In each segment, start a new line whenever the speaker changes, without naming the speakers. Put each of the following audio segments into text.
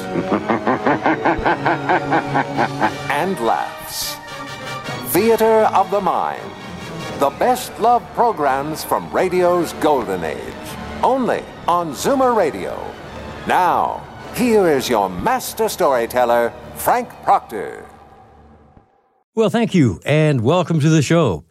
and laughs. Theater of the Mind. The best love programs from radio's golden age. Only on Zoomer Radio. Now, here is your master storyteller, Frank Proctor.
Well, thank you, and welcome to the show.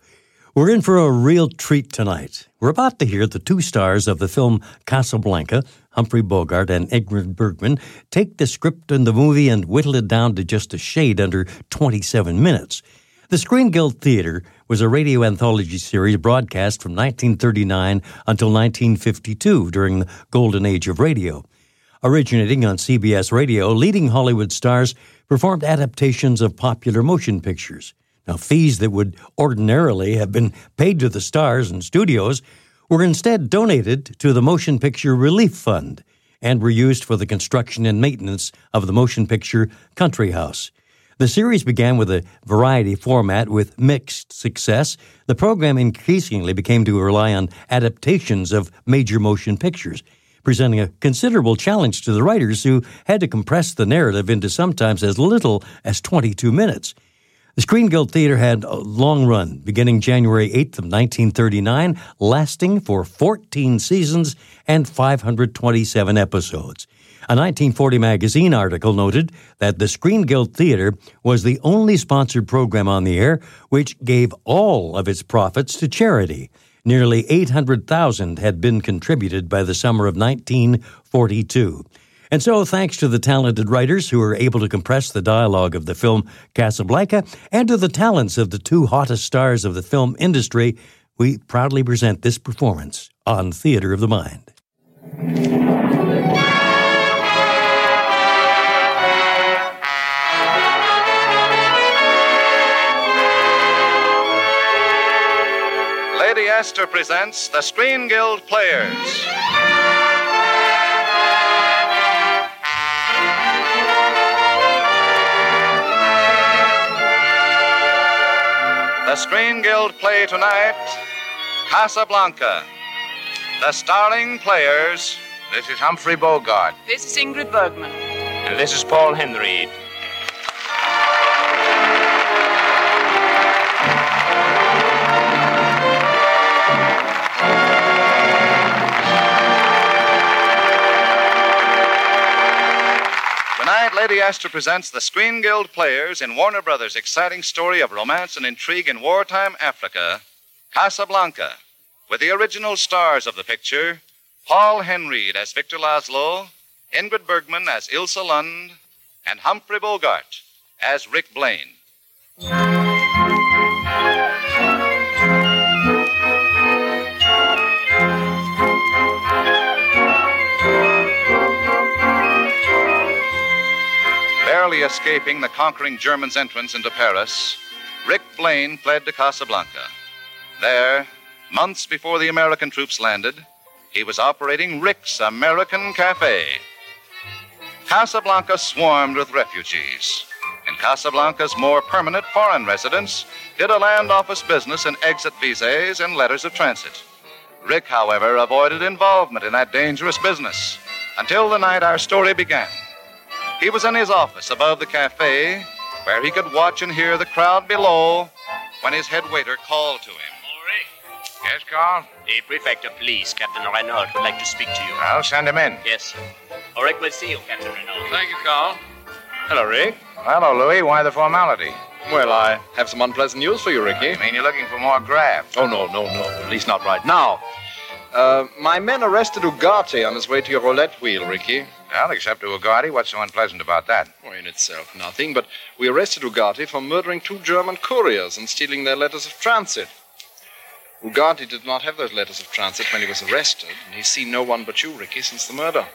We're in for a real treat tonight. We're about to hear the two stars of the film Casablanca, Humphrey Bogart and Ingrid Bergman, take the script and the movie and whittle it down to just a shade under 27 minutes. The Screen Guild Theater was a radio anthology series broadcast from 1939 until 1952 during the golden age of radio. Originating on CBS Radio, leading Hollywood stars performed adaptations of popular motion pictures. Now, fees that would ordinarily have been paid to the stars and studios were instead donated to the Motion Picture Relief Fund and were used for the construction and maintenance of the motion picture Country House. The series began with a variety format with mixed success. The program increasingly became to rely on adaptations of major motion pictures, presenting a considerable challenge to the writers who had to compress the narrative into sometimes as little as 22 minutes. The Screen Guild Theater had a long run, beginning January 8th of 1939, lasting for 14 seasons and 527 episodes. A 1940 magazine article noted that the Screen Guild Theater was the only sponsored program on the air which gave all of its profits to charity. Nearly 800,000 had been contributed by the summer of 1942. And so, thanks to the talented writers who were able to compress the dialogue of the film Casablanca and to the talents of the two hottest stars of the film industry, we proudly present this performance on Theater of the Mind.
Lady Esther presents the Screen Guild Players. The Screen Guild play tonight Casablanca. The starring players.
This is Humphrey Bogart.
This is Ingrid Bergman.
And this is Paul Henreid.
Tonight, Lady Esther presents the Screen Guild Players in Warner Brothers' exciting story of romance and intrigue in wartime Africa, Casablanca, with the original stars of the picture Paul Henreid as Victor Laszlo, Ingrid Bergman as Ilsa Lund, and Humphrey Bogart as Rick Blaine. Escaping the conquering Germans' entrance into Paris, Rick Blaine fled to Casablanca. There, months before the American troops landed, he was operating Rick's American Cafe. Casablanca swarmed with refugees. And Casablanca's more permanent foreign residents did a land office business in exit visas and letters of transit. Rick, however, avoided involvement in that dangerous business until the night our story began. He was in his office above the cafe where he could watch and hear the crowd below when his head waiter called to him.
Yes, Carl?
The prefect of police, Captain Renault, would like to speak to you.
I'll send him in.
Yes. Sir. Ulrich will see you, Captain Renault.
Thank you, Carl. Hello, Rick.
Hello, Louis. Why the formality?
Well, I have some unpleasant news for you, Ricky.
I mean, you're looking for more graft.
Oh, no, no, no. At least not right now. Uh, my men arrested Ugarte on his way to your roulette wheel, Ricky.
Well, except to Ugarte, what's so unpleasant about that?
Well, in itself, nothing. But we arrested Ugarte for murdering two German couriers and stealing their letters of transit. Ugarte did not have those letters of transit when he was arrested, and he's seen no one but you, Ricky, since the murder.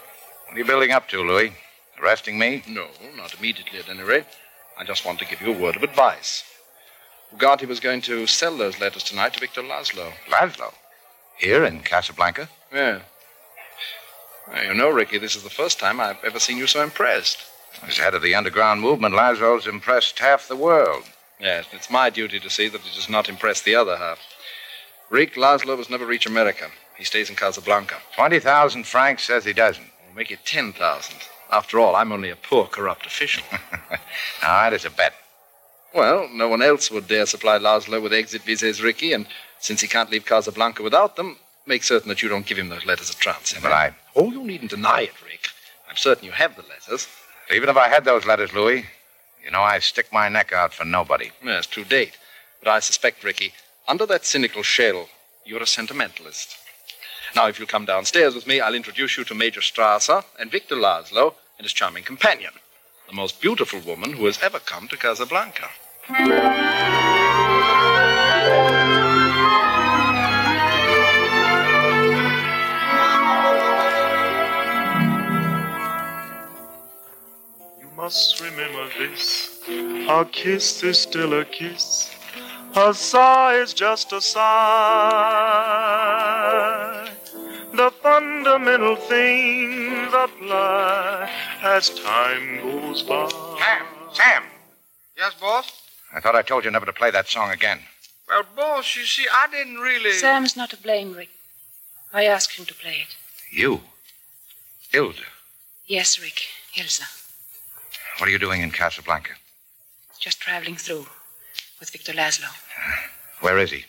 What are you building up to, Louis? Arresting me?
No, not immediately at any rate. I just want to give you a word of advice. Ugarte was going to sell those letters tonight to Victor Laszlo.
Laszlo? Here in Casablanca?
Yeah. Well, you know, Ricky, this is the first time I've ever seen you so impressed.
As head of the underground movement, Laszlo's impressed half the world.
Yes, it's my duty to see that he does not impress the other half. Rick Laszlo must never reach America. He stays in Casablanca.
20,000 francs says he doesn't.
We'll make it 10,000. After all, I'm only a poor, corrupt official.
now, that is a bet.
Well, no one else would dare supply Laszlo with exit visas, Ricky, and since he can't leave Casablanca without them, make certain that you don't give him those letters of transit.
But eh? I.
Oh, you needn't deny it, Rick. I'm certain you have the letters.
Even if I had those letters, Louis, you know I stick my neck out for nobody.
Yes, to date. But I suspect, Ricky, under that cynical shell, you're a sentimentalist. Now, if you'll come downstairs with me, I'll introduce you to Major Strasser and Victor Laszlo and his charming companion, the most beautiful woman who has ever come to Casablanca.
Must remember this. A kiss is still a kiss. A sigh is just a sigh. The fundamental things apply as time goes by.
Sam! Sam!
Yes, boss?
I thought I told you never to play that song again.
Well, boss, you see, I didn't really.
Sam's not to blame, Rick. I asked him to play it.
You? Ilsa?
Yes, Rick. Ilsa.
What are you doing in Casablanca?
Just traveling through with Victor Laszlo.
Uh, where is he?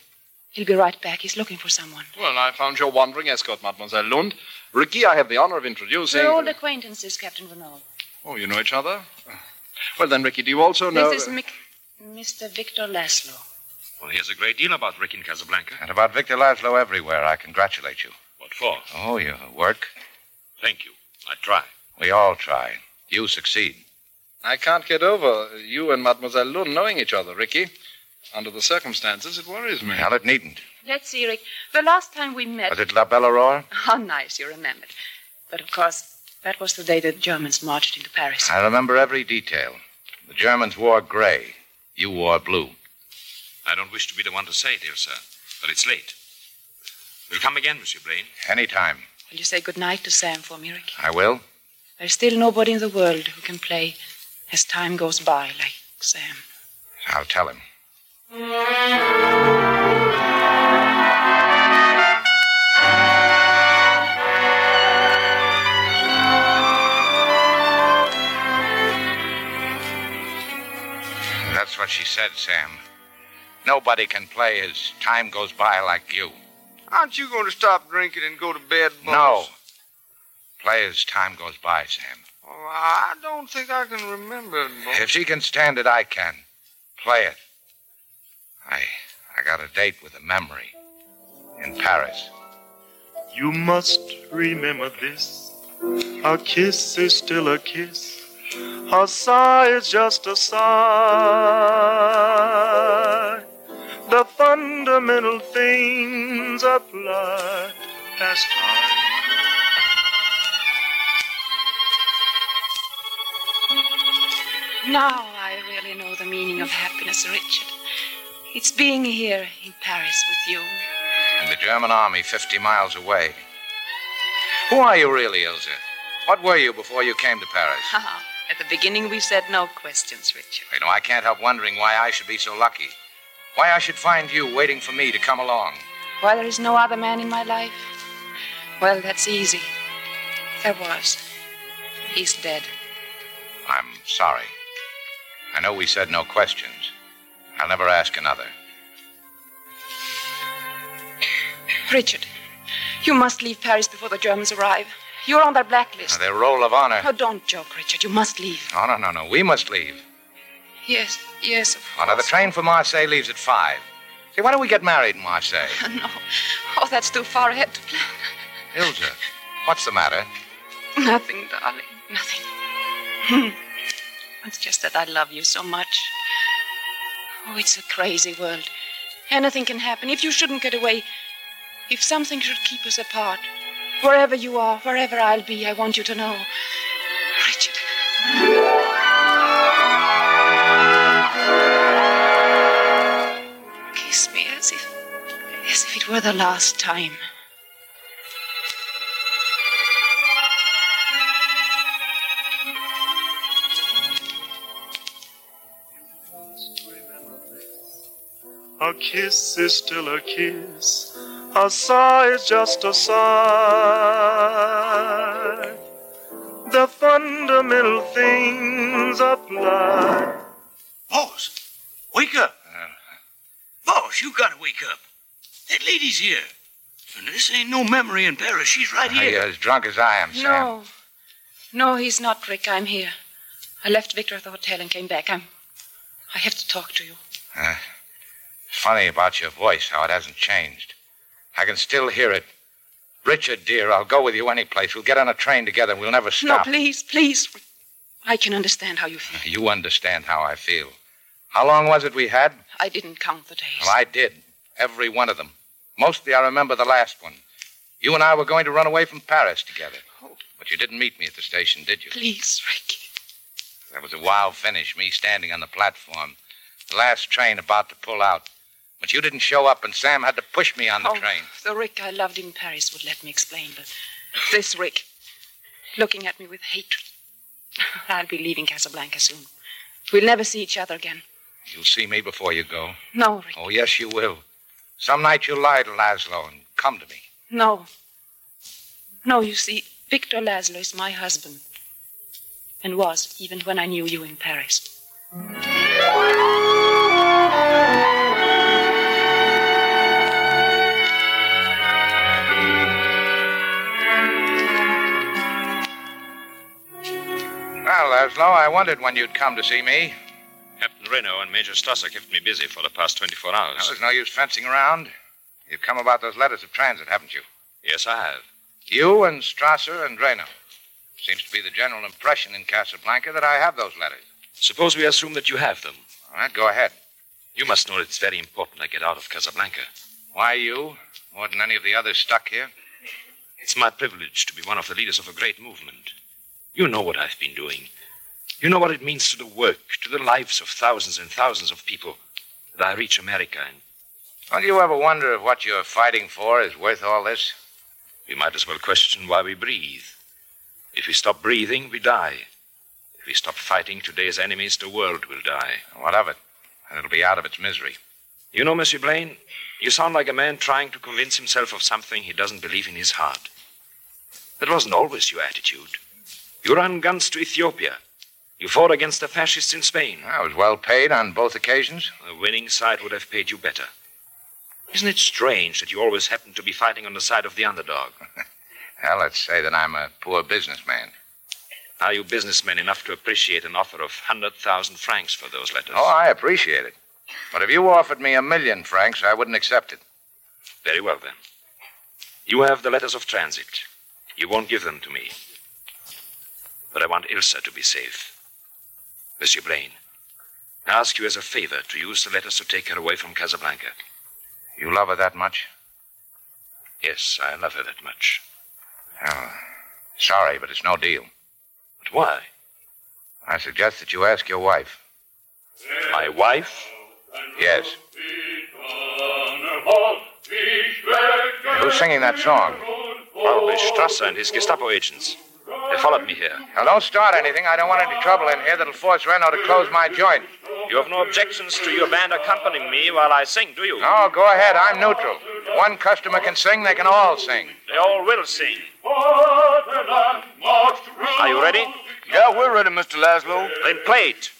He'll be right back. He's looking for someone.
Well, I found your wandering escort, Mademoiselle Lund. Ricky, I have the honor of introducing.
We're old acquaintances, Captain Renault.
Oh, you know each other? Uh, well, then, Ricky, do you also know.
This is Mick... Mr. Victor Laszlo.
Well, here's a great deal about Rick in Casablanca.
And about Victor Laszlo everywhere. I congratulate you.
What for?
Oh, your work?
Thank you. I try.
We all try. You succeed.
I can't get over you and Mademoiselle Lund knowing each other, Ricky. Under the circumstances, it worries me.
Well, it needn't.
Let's see, Rick. The last time we met.
Was it La Belle Aurore?
How oh, nice you remembered. But of course, that was the day the Germans marched into Paris.
I remember every detail. The Germans wore gray. You wore blue.
I don't wish to be the one to say it, dear sir, but it's late. We'll come again, Monsieur Blaine.
Anytime.
Will you say good night to Sam for me, Rick?
I will.
There's still nobody in the world who can play as time goes by like Sam.
I'll tell him. That's what she said, Sam. Nobody can play as time goes by like you.
Aren't you going to stop drinking and go to bed, boss?
No. Play as time goes by, Sam.
Oh, I don't think I can remember it, boss.
If she can stand it, I can. Play it. I I got a date with a memory in Paris.
You must remember this. A kiss is still a kiss. A sigh is just a sigh. The fundamental things apply as time.
Now I really know the meaning of happiness, Richard. It's being here in Paris with you.
And the German army 50 miles away. Who are you really, Ilsa? What were you before you came to Paris?
At the beginning, we said no questions, Richard.
You know, I can't help wondering why I should be so lucky. Why I should find you waiting for me to come along.
Why there is no other man in my life? Well, that's easy. There was. He's dead.
I'm sorry. I know we said no questions. I'll never ask another.
Richard, you must leave Paris before the Germans arrive. You're on their blacklist.
Their roll of honor.
Oh, don't joke, Richard. You must leave.
No, no, no, no. We must leave.
Yes, yes, of
Oh, now, the train for Marseille leaves at five. See, why don't we get married in Marseille?
No. Oh, that's too far ahead to plan.
Ilsa, what's the matter?
Nothing, darling. Nothing. Hmm. It's just that I love you so much. Oh, it's a crazy world. Anything can happen. If you shouldn't get away, if something should keep us apart, wherever you are, wherever I'll be, I want you to know. Richard, Kiss me as if, as if it were the last time.
A kiss is still a kiss. A sigh is just a sigh. The fundamental things apply.
Boss, wake up. Boss, you gotta wake up. That lady's here. And this ain't no memory in Paris. She's right here.
Are you
here.
as drunk as I am, Sam?
No. No, he's not, Rick. I'm here. I left Victor at the hotel and came back. I'm. I have to talk to you.
Uh, it's funny about your voice, how it hasn't changed. I can still hear it. Richard, dear, I'll go with you any place. We'll get on a train together and we'll never stop.
No, please, please. I can understand how you feel.
You understand how I feel. How long was it we had?
I didn't count the days.
Well, I did. Every one of them. Mostly I remember the last one. You and I were going to run away from Paris together. Oh. But you didn't meet me at the station, did you?
Please, Ricky.
That was a wild finish, me standing on the platform. The last train about to pull out. But you didn't show up, and Sam had to push me on the
oh,
train.
The Rick I loved in Paris would let me explain, but this Rick, looking at me with hatred. I'll be leaving Casablanca soon. We'll never see each other again.
You'll see me before you go.
No, Rick.
Oh, yes, you will. Some night you'll lie to Laszlo and come to me.
No. No, you see, Victor Laszlo is my husband. And was, even when I knew you in Paris.
Laszlo, I wondered when you'd come to see me.
Captain Renault and Major Strasser kept me busy for the past 24 hours.
Well, there's no use fencing around. You've come about those letters of transit, haven't you?
Yes, I have.
You and Strasser and Renault. Seems to be the general impression in Casablanca that I have those letters.
Suppose we assume that you have them.
All right, go ahead.
You must know it's very important I get out of Casablanca.
Why you? More than any of the others stuck here?
It's my privilege to be one of the leaders of a great movement. You know what I've been doing. You know what it means to the work, to the lives of thousands and thousands of people that I reach America and
Don't you ever wonder if what you're fighting for is worth all this?
we might as well question why we breathe. If we stop breathing, we die. If we stop fighting today's enemies, the world will die.
What of it? And it'll be out of its misery.
You know, Monsieur Blaine, you sound like a man trying to convince himself of something he doesn't believe in his heart. That wasn't always your attitude. You ran guns to Ethiopia. You fought against the fascists in Spain.
I was well paid on both occasions.
The winning side would have paid you better. Isn't it strange that you always happen to be fighting on the side of the underdog?
Well, let's say that I'm a poor businessman.
Are you businessmen enough to appreciate an offer of 100,000 francs for those letters?
Oh, I appreciate it. But if you offered me a million francs, I wouldn't accept it.
Very well, then. You have the letters of transit. You won't give them to me. But I want Ilsa to be safe. Monsieur Blaine, I ask you as a favor to use the letters to take her away from Casablanca.
You love her that much?
Yes, I love her that much.
Oh, sorry, but it's no deal.
But why?
I suggest that you ask your wife.
My wife?
Yes. Who's singing that song?
Probably Strasser and his Gestapo agents. They followed me here.
Now, don't start anything. I don't want any trouble in here that'll force Renault to close my joint.
You have no objections to your band accompanying me while I sing, do you?
No, go ahead. I'm neutral. If one customer can sing, they can all sing.
They all will sing. Are you ready?
Yeah, we're ready, Mr. Laszlo.
Then play it.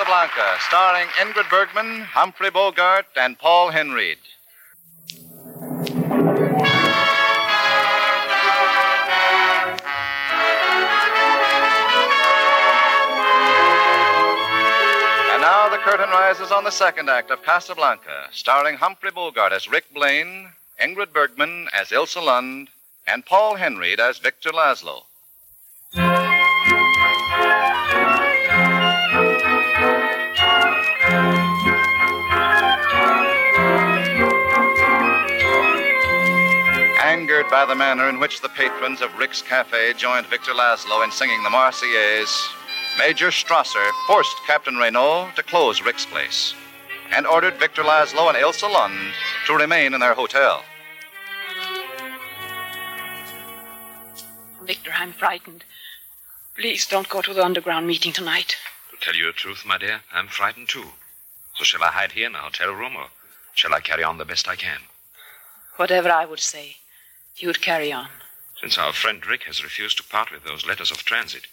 Casablanca, starring Ingrid Bergman, Humphrey Bogart, and Paul Henreid. And now the curtain rises on the second act of Casablanca, starring Humphrey Bogart as Rick Blaine, Ingrid Bergman as Ilsa Lund, and Paul Henreid as Victor Laszlo. By the manner in which the patrons of Rick's Cafe joined Victor Laszlo in singing the Marseillaise, Major Strasser forced Captain Renault to close Rick's place and ordered Victor Laszlo and Ilsa Lund to remain in their hotel.
Victor, I'm frightened. Please don't go to the underground meeting tonight.
To tell you the truth, my dear, I'm frightened too. So shall I hide here in a hotel room, or shall I carry on the best I can?
Whatever I would say, you'd carry on.
Since our friend Rick has refused to part with those letters of transit,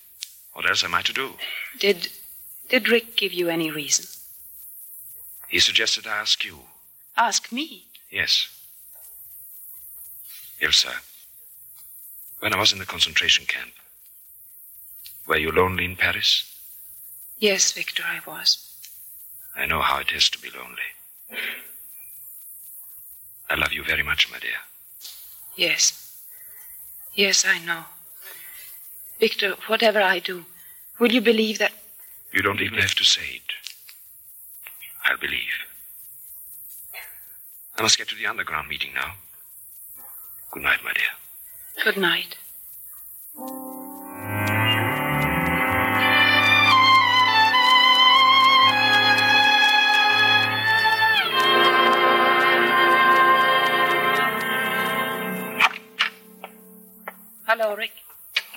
what else am I to do?
Did did Rick give you any reason?
He suggested I ask you.
Ask me.
Yes. Ilsa, when I was in the concentration camp, were you lonely in Paris?
Yes, Victor, I was.
I know how it is to be lonely. I love you very much, my dear.
Yes. Yes, I know. Victor, whatever I do, will you believe that?
You don't even have to say it. I'll believe. I must get to the underground meeting now. Good night, my dear.
Good night. Hello, Rick.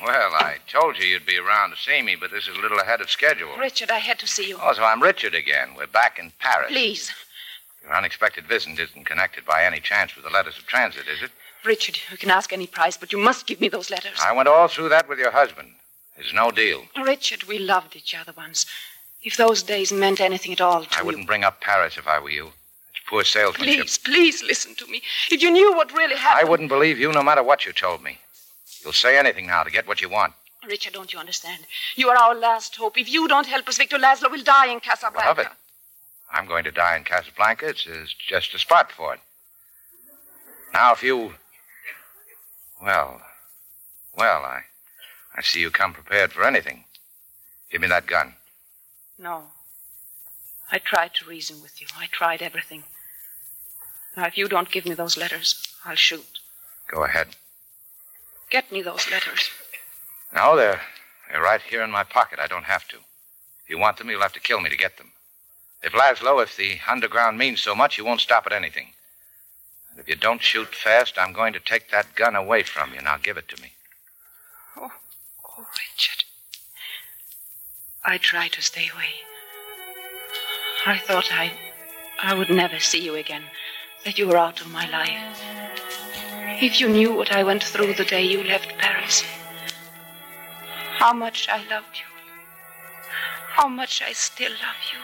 Well, I told you you'd be around to see me, but this is a little ahead of schedule.
Richard, I had to see you.
Oh, so I'm Richard again. We're back in Paris.
Please.
Your unexpected visit isn't connected by any chance with the letters of transit, is it?
Richard, you can ask any price, but you must give me those letters.
I went all through that with your husband. There's no deal.
Richard, we loved each other once. If those days meant anything at all to you.
I wouldn't bring up Paris if I were you. It's poor salesmanship.
Please, please listen to me. If you knew what really happened.
I wouldn't believe you no matter what you told me. You'll say anything now to get what you want.
Richard, don't you understand? You are our last hope. If you don't help us, Victor Laszlo will die in Casablanca.
Love it. I'm going to die in Casablanca. It's, it's just a spot for it. Now, if you. Well, well, I, I see you come prepared for anything. Give me that gun.
No. I tried to reason with you. I tried everything. Now, if you don't give me those letters, I'll shoot.
Go ahead.
Get me those letters.
No, they're, they're right here in my pocket. I don't have to. If you want them, you'll have to kill me to get them. If Laszlo, if the underground means so much, you won't stop at anything. And if you don't shoot fast, I'm going to take that gun away from you. Now give it to me.
Oh, oh, Richard. I tried to stay away. I thought I, I would never see you again, that you were out of my life. If you knew what I went through the day you left Paris, how much I loved you, how much I still love you.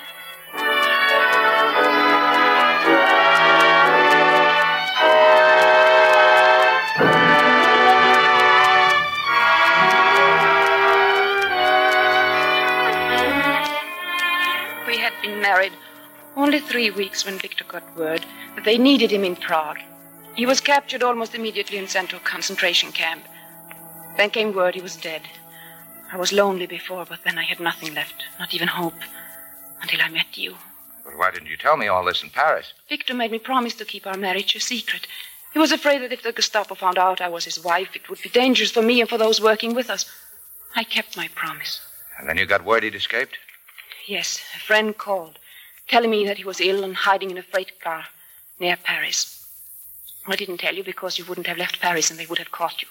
We had been married only three weeks when Victor got word that they needed him in Prague. He was captured almost immediately and sent to a concentration camp. Then came word he was dead. I was lonely before, but then I had nothing left, not even hope, until I met you.
But why didn't you tell me all this in Paris?
Victor made me promise to keep our marriage a secret. He was afraid that if the Gestapo found out I was his wife, it would be dangerous for me and for those working with us. I kept my promise.
And then you got word he'd escaped?
Yes, a friend called, telling me that he was ill and hiding in a freight car near Paris. I didn't tell you because you wouldn't have left Paris and they would have caught you.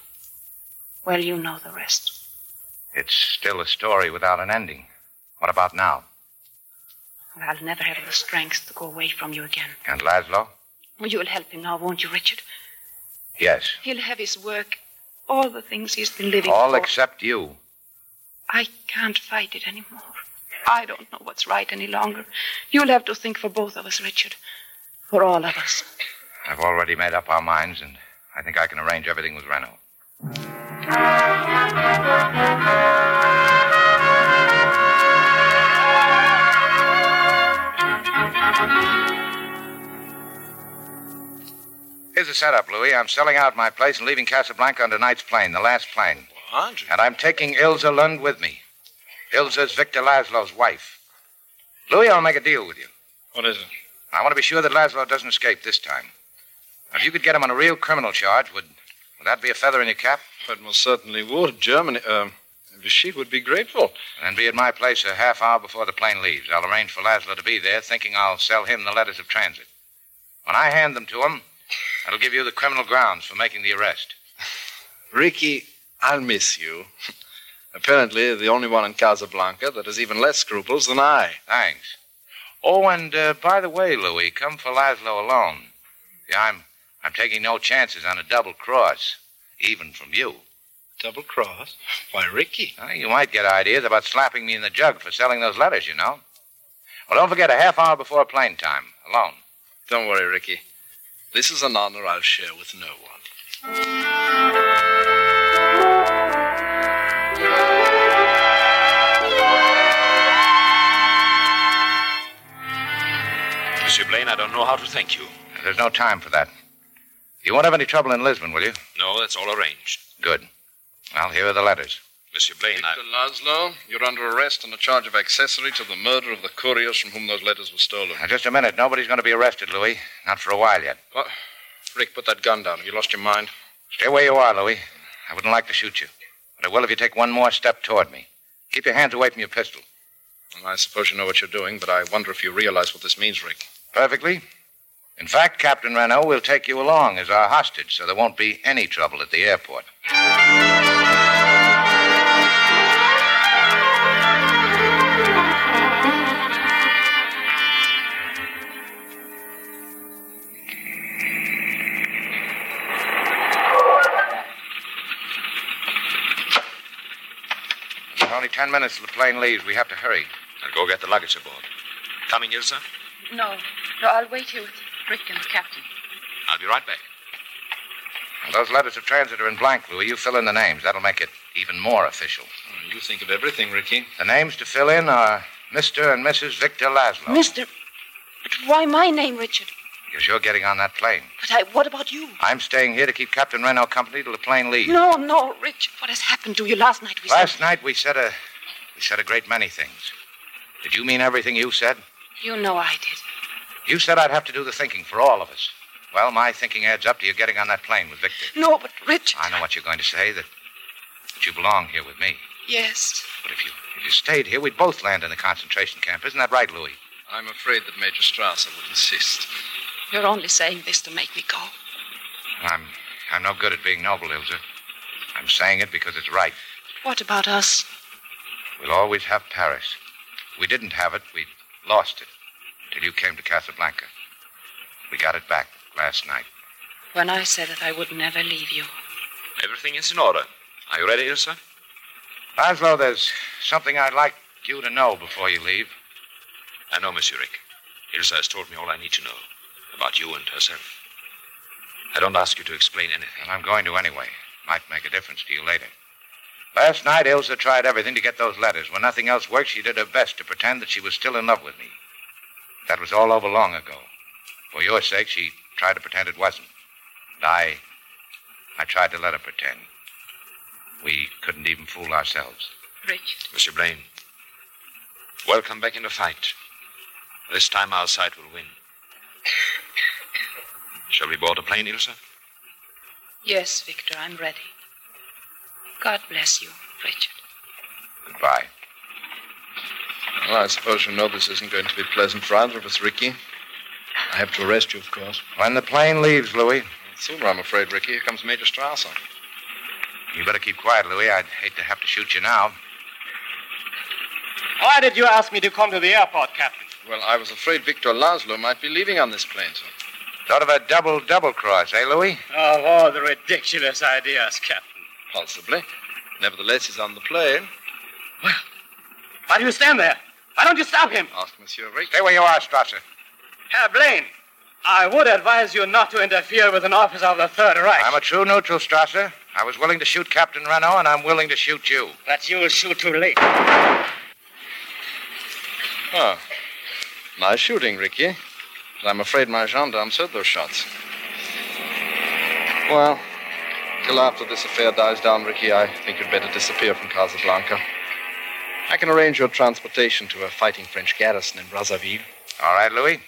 Well, you know the rest.
It's still a story without an ending. What about now?
I'll never have the strength to go away from you again.
And Laszlo?
You'll help him now, won't you, Richard?
Yes.
He'll have his work, all the things he's been living
All
for.
All except you.
I can't fight it anymore. I don't know what's right any longer. You'll have to think for both of us, Richard. For all of us.
I've already made up our minds, and I think I can arrange everything with Renault. Here's the setup, Louis. I'm selling out my place and leaving Casablanca on tonight's plane, the last plane.
What?
And I'm taking Ilsa Lund with me. Ilsa's Victor Laszlo's wife. Louis, I'll make a deal with you.
What is it?
I want to be sure that Laszlo doesn't escape this time. If you could get him on a real criminal charge, would, would that be a feather in your cap?
It most certainly would. Germany, uh, she would be grateful.
And be at my place a half hour before the plane leaves. I'll arrange for Laszlo to be there, thinking I'll sell him the letters of transit. When I hand them to him, that'll give you the criminal grounds for making the arrest.
Ricky, I'll miss you. Apparently, the only one in Casablanca that has even less scruples than I.
Thanks. Oh, and uh, by the way, Louis, come for Laszlo alone. Yeah, I'm I'm taking no chances on a double cross, even from you.
Double cross? Why, Ricky?
Uh, you might get ideas about slapping me in the jug for selling those letters, you know. Well, don't forget a half hour before plane time, alone.
Don't worry, Ricky. This is an honor I'll share with no one.
Monsieur Blaine, I don't know how to thank you.
There's no time for that. You won't have any trouble in Lisbon, will you?
No, that's all arranged.
Good. Well, here are the letters.
Monsieur Blaine, I.
Victor Laszlo, you're under arrest on a charge of accessory to the murder of the couriers from whom those letters were stolen.
Now, just a minute. Nobody's going to be arrested, Louis. Not for a while yet.
What? Rick, put that gun down. Have you lost your mind?
Stay where you are, Louis. I wouldn't like to shoot you. But I will if you take one more step toward me. Keep your hands away from your pistol.
Well, I suppose you know what you're doing, but I wonder if you realize what this means, Rick.
Perfectly. In fact, Captain Renault will take you along as our hostage, so there won't be any trouble at the airport. Only ten minutes till the plane leaves. We have to hurry.
I'll go get the luggage aboard. Coming, Ilsa?
No, no, I'll wait here with Rick and the captain.
I'll be right back.
And those letters of transit are in blank, Louis. You fill in the names. That'll make it even more official.
Oh, you think of everything, Ricky.
The names to fill in are Mr. and Mrs. Victor Laszlo.
Mister. But why my name, Richard?
Because you're getting on that plane.
But I, what about you?
I'm staying here to keep Captain Renault company till the plane leaves.
No, no, Richard. What has happened to you last night? We
Last night we said a we said a great many things. Did you mean everything you said?
said. You know I did.
You said I'd have to do the thinking for all of us. Well, my thinking adds up to you getting on that plane with Victor.
No, but Richard.
I know what you're going to say, that, that you belong here with me.
Yes.
But if you if you stayed here, we'd both land in the concentration camp. Isn't that right, Louis?
I'm afraid that Major Strasser would insist.
You're only saying this to make me go.
I'm I'm no good at being noble, Ilsa. I'm saying it because it's right.
What about us?
We'll always have Paris. We didn't have it. We lost it till you came to Casablanca. We got it back last night.
When I said that I would never leave you.
Everything is in order. Are you ready, Ilsa?
Laszlo, there's something I'd like you to know before you leave.
I know, Monsieur Rick. Ilsa has told me all I need to know about you and herself. I don't ask you to explain anything.
And I'm going to anyway. Might make a difference to you later. Last night, Ilsa tried everything to get those letters. When nothing else worked, she did her best to pretend that she was still in love with me. That was all over long ago. For your sake, she tried to pretend it wasn't. And I. I tried to let her pretend. We couldn't even fool ourselves.
Richard.
Monsieur Blaine, welcome back in the fight. This time our side will win. Shall we board a plane, Ilsa?
Yes, Victor, I'm ready. God bless you, Richard.
Goodbye.
Well, I suppose you know this isn't going to be pleasant for either of us, Ricky. I have to arrest you, of course.
When the plane leaves, Louis,
Sooner, I'm afraid, Ricky. Here comes Major Strasser.
you better keep quiet, Louis. I'd hate to have to shoot you now.
Why did you ask me to come to the airport, Captain?
Well, I was afraid Victor Laszlo might be leaving on this plane, sir.
Sort of a double double cross, eh, Louis?
Of all the ridiculous ideas, Captain.
Possibly. Nevertheless, he's on the plane.
Well, why do you stand there? Why don't you stop him?
Ask Monsieur Rick.
Stay where you are, Strasser.
Herr Blaine, I would advise you not to interfere with an officer of the Third Reich.
I'm a true neutral, Strasser. I was willing to shoot Captain Renault, and I'm willing to shoot you.
But you'll shoot too late.
Oh. Nice shooting, Ricky. But I'm afraid my gendarmes heard those shots. Well, till after this affair dies down, Ricky, I think you'd better disappear from Casablanca. I can arrange your transportation to a fighting French garrison in Brazzaville.
All right, Louis.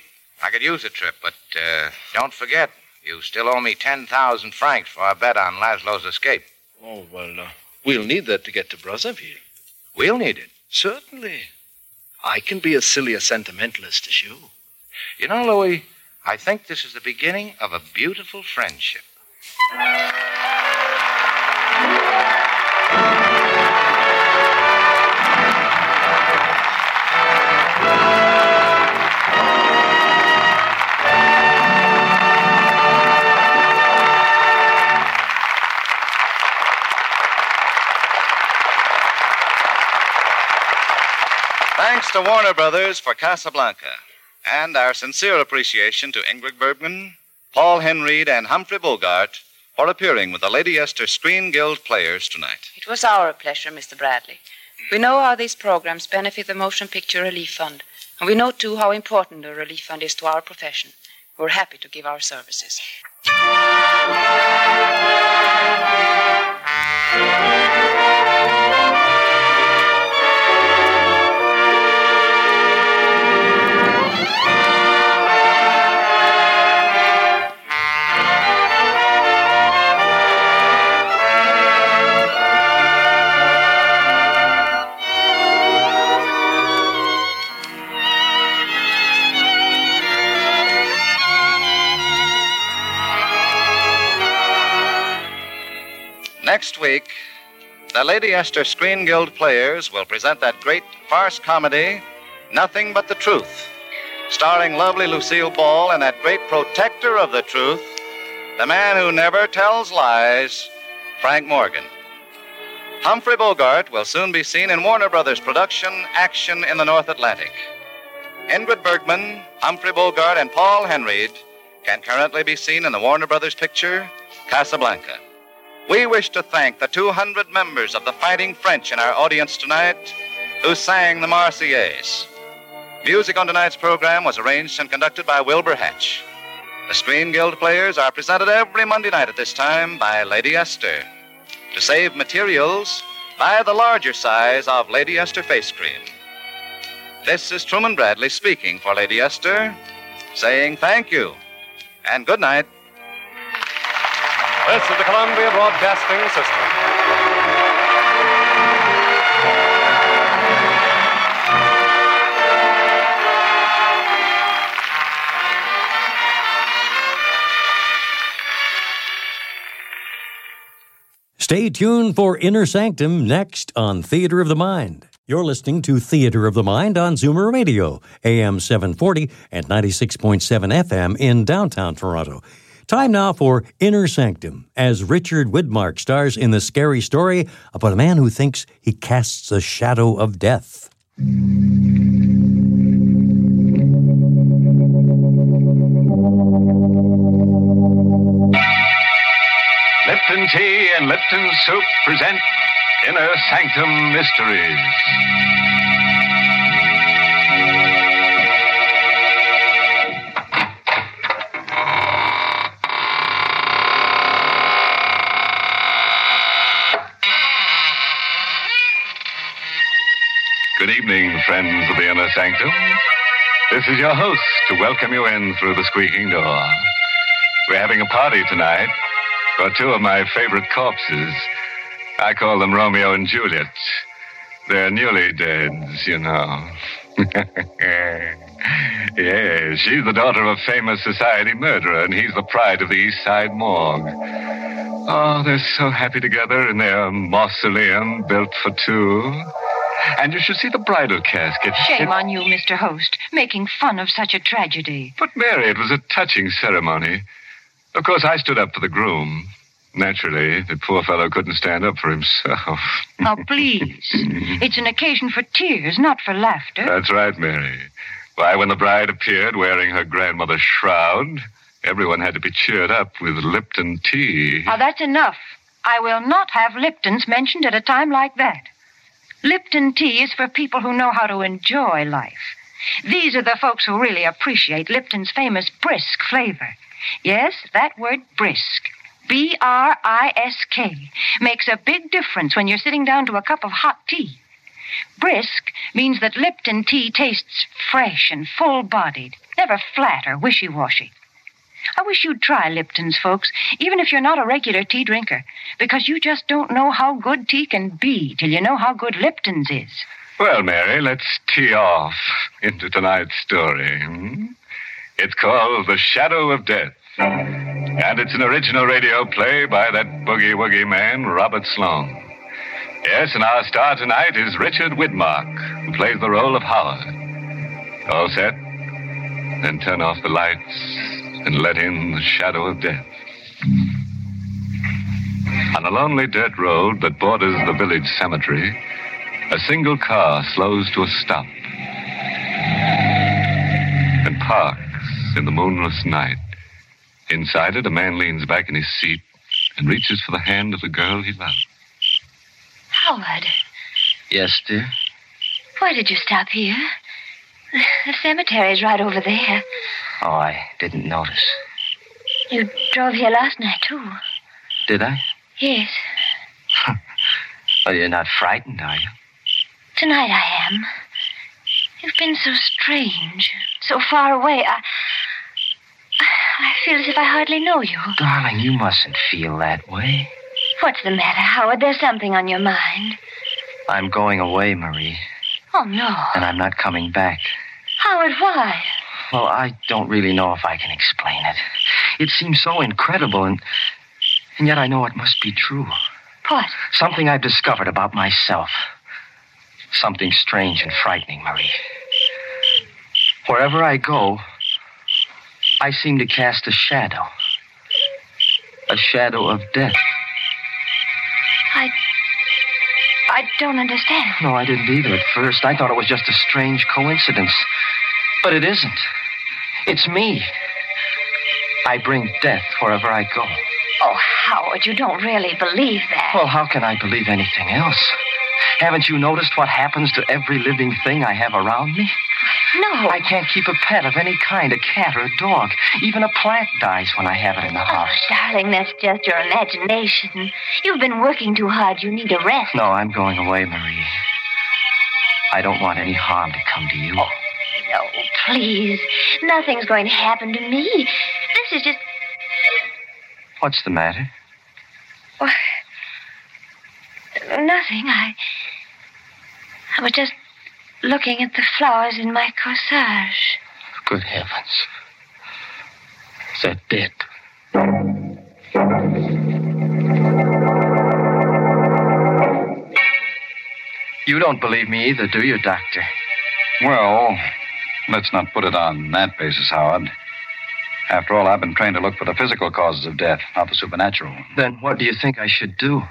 I could use the trip, but uh, don't forget, you still owe me 10,000 francs for our bet on Laszlo's escape.
Oh, well, uh, we'll need that to get to Brazzaville.
We'll need it.
Certainly. I can be as silly a sentimentalist as you.
You know, Louis, I think this is the beginning of a beautiful friendship.
Thanks to Warner Brothers for Casablanca, and our sincere appreciation to Ingrid Bergman, Paul Henreid, and Humphrey Bogart for appearing with the Lady Esther Screen Guild players tonight.
It was our pleasure, Mr. Bradley. We know how these programs benefit the Motion Picture Relief Fund, and we know too how important the Relief Fund is to our profession. We're happy to give our services.
Next week, the Lady Esther Screen Guild players will present that great farce comedy, Nothing But the Truth, starring lovely Lucille Ball and that great protector of the truth, the man who never tells lies, Frank Morgan. Humphrey Bogart will soon be seen in Warner Brothers production Action in the North Atlantic. Ingrid Bergman, Humphrey Bogart, and Paul Henreid can currently be seen in the Warner Brothers picture Casablanca. We wish to thank the 200 members of the Fighting French in our audience tonight who sang the Marseillaise. Music on tonight's program was arranged and conducted by Wilbur Hatch. The Screen Guild players are presented every Monday night at this time by Lady Esther. To save materials, buy the larger size of Lady Esther face cream. This is Truman Bradley speaking for Lady Esther, saying thank you and good night.
This is the Columbia Broadcasting System.
Stay tuned for Inner Sanctum next on Theater of the Mind. You're listening to Theater of the Mind on Zoomer Radio, AM 740 and 96.7 FM in downtown Toronto. Time now for Inner Sanctum as Richard Widmark stars in the scary story about a man who thinks he casts a shadow of death.
Lipton Tea and Lipton Soup present Inner Sanctum Mysteries. Friends of the Inner Sanctum. This is your host to welcome you in through the squeaking door. We're having a party tonight for two of my favorite corpses. I call them Romeo and Juliet. They're newly deads, you know. yes, she's the daughter of a famous society murderer, and he's the pride of the East Side morgue. Oh, they're so happy together in their mausoleum built for two. And you should see the bridal casket.
Shame
It-
on you, Mr. Host, making fun of such a tragedy.
But, Mary, it was a touching ceremony. Of course, I stood up for the groom. Naturally, the poor fellow couldn't stand up for himself.
Oh, please. It's an occasion for tears, not for laughter.
That's right, Mary. Why, when the bride appeared wearing her grandmother's shroud, everyone had to be cheered up with Lipton tea.
Now, that's enough. I will not have Lipton's mentioned at a time like that. Lipton tea is for people who know how to enjoy life. These are the folks who really appreciate Lipton's famous brisk flavor. Yes, that word brisk. B R I S K makes a big difference when you're sitting down to a cup of hot tea. Brisk means that Lipton tea tastes fresh and full bodied, never flat or wishy washy. I wish you'd try Lipton's, folks, even if you're not a regular tea drinker, because you just don't know how good tea can be till you know how good Lipton's is.
Well, Mary, let's tee off into tonight's story. hmm? It's called The Shadow of Death. And it's an original radio play by that boogie woogie man, Robert Sloan. Yes, and our star tonight is Richard Widmark, who plays the role of Howard. All set? Then turn off the lights and let in the shadow of death. On a lonely dirt road that borders the village cemetery, a single car slows to a stop and parks in the moonless night. Inside it, a man leans back in his seat and reaches for the hand of the girl he loves.
Howard,
Yes, dear?
why did you stop here? The cemetery's right over there.
Oh, I didn't notice.
You drove here last night, too.
Did I?
Yes.
Well, you're not frightened, are you?
Tonight I am. You've been so strange, so far away. I. I feel as if I hardly know you.
Darling, you mustn't feel that way.
What's the matter, Howard? There's something on your mind.
I'm going away, Marie,
Oh, no.
and I'm not coming back.
Howard, why?
Well, I don't really know if I can explain it. It seems so incredible, and, and yet I know it must be true.
What?
Something I've discovered about myself. Something strange and frightening, Marie. Wherever I go, I seem to cast a shadow. A shadow of death.
I. I don't understand.
No, I didn't either at first. I thought it was just a strange coincidence. But it isn't. It's me. I bring death wherever I go.
Oh, Howard, you don't really believe that.
Well, how can I believe anything else? Haven't you noticed what happens to every living thing I have around me?
No.
I can't keep a pet of any kind, a cat or a dog. Even a plant dies when I have it in the oh, house.
Darling, that's just your imagination. You've been working too hard. You need a rest.
No, I'm going away, Marie. I don't want any harm to come to you.
No, please. Nothing's going to happen to me. This is just.
What's the matter?
Well, nothing. I. I was just looking at the flowers in my corsage.
Good heavens. They're dead. You don't believe me either, do you, Doctor?
Well, let's not put it on that basis, Howard. After all, I've been trained to look for the physical causes of death, not the supernatural.
Then what do you think I should do?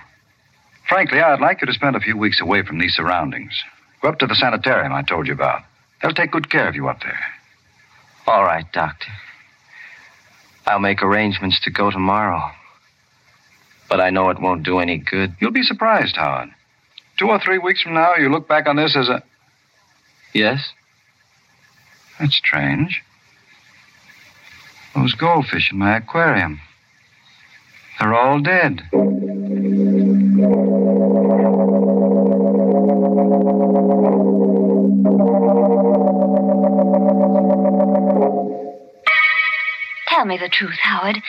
Frankly, I'd like you to spend a few weeks away from these surroundings. Go up to the sanitarium I told you about. They'll take good care of you up there.
All right, Doctor. I'll make arrangements to go tomorrow. But I know it won't do any good.
You'll be surprised, Howard. Two or three weeks from now, you look back on this as a.
Yes?
That's strange. Those goldfish in my aquarium. They're all dead.
Tell me the truth, Howard.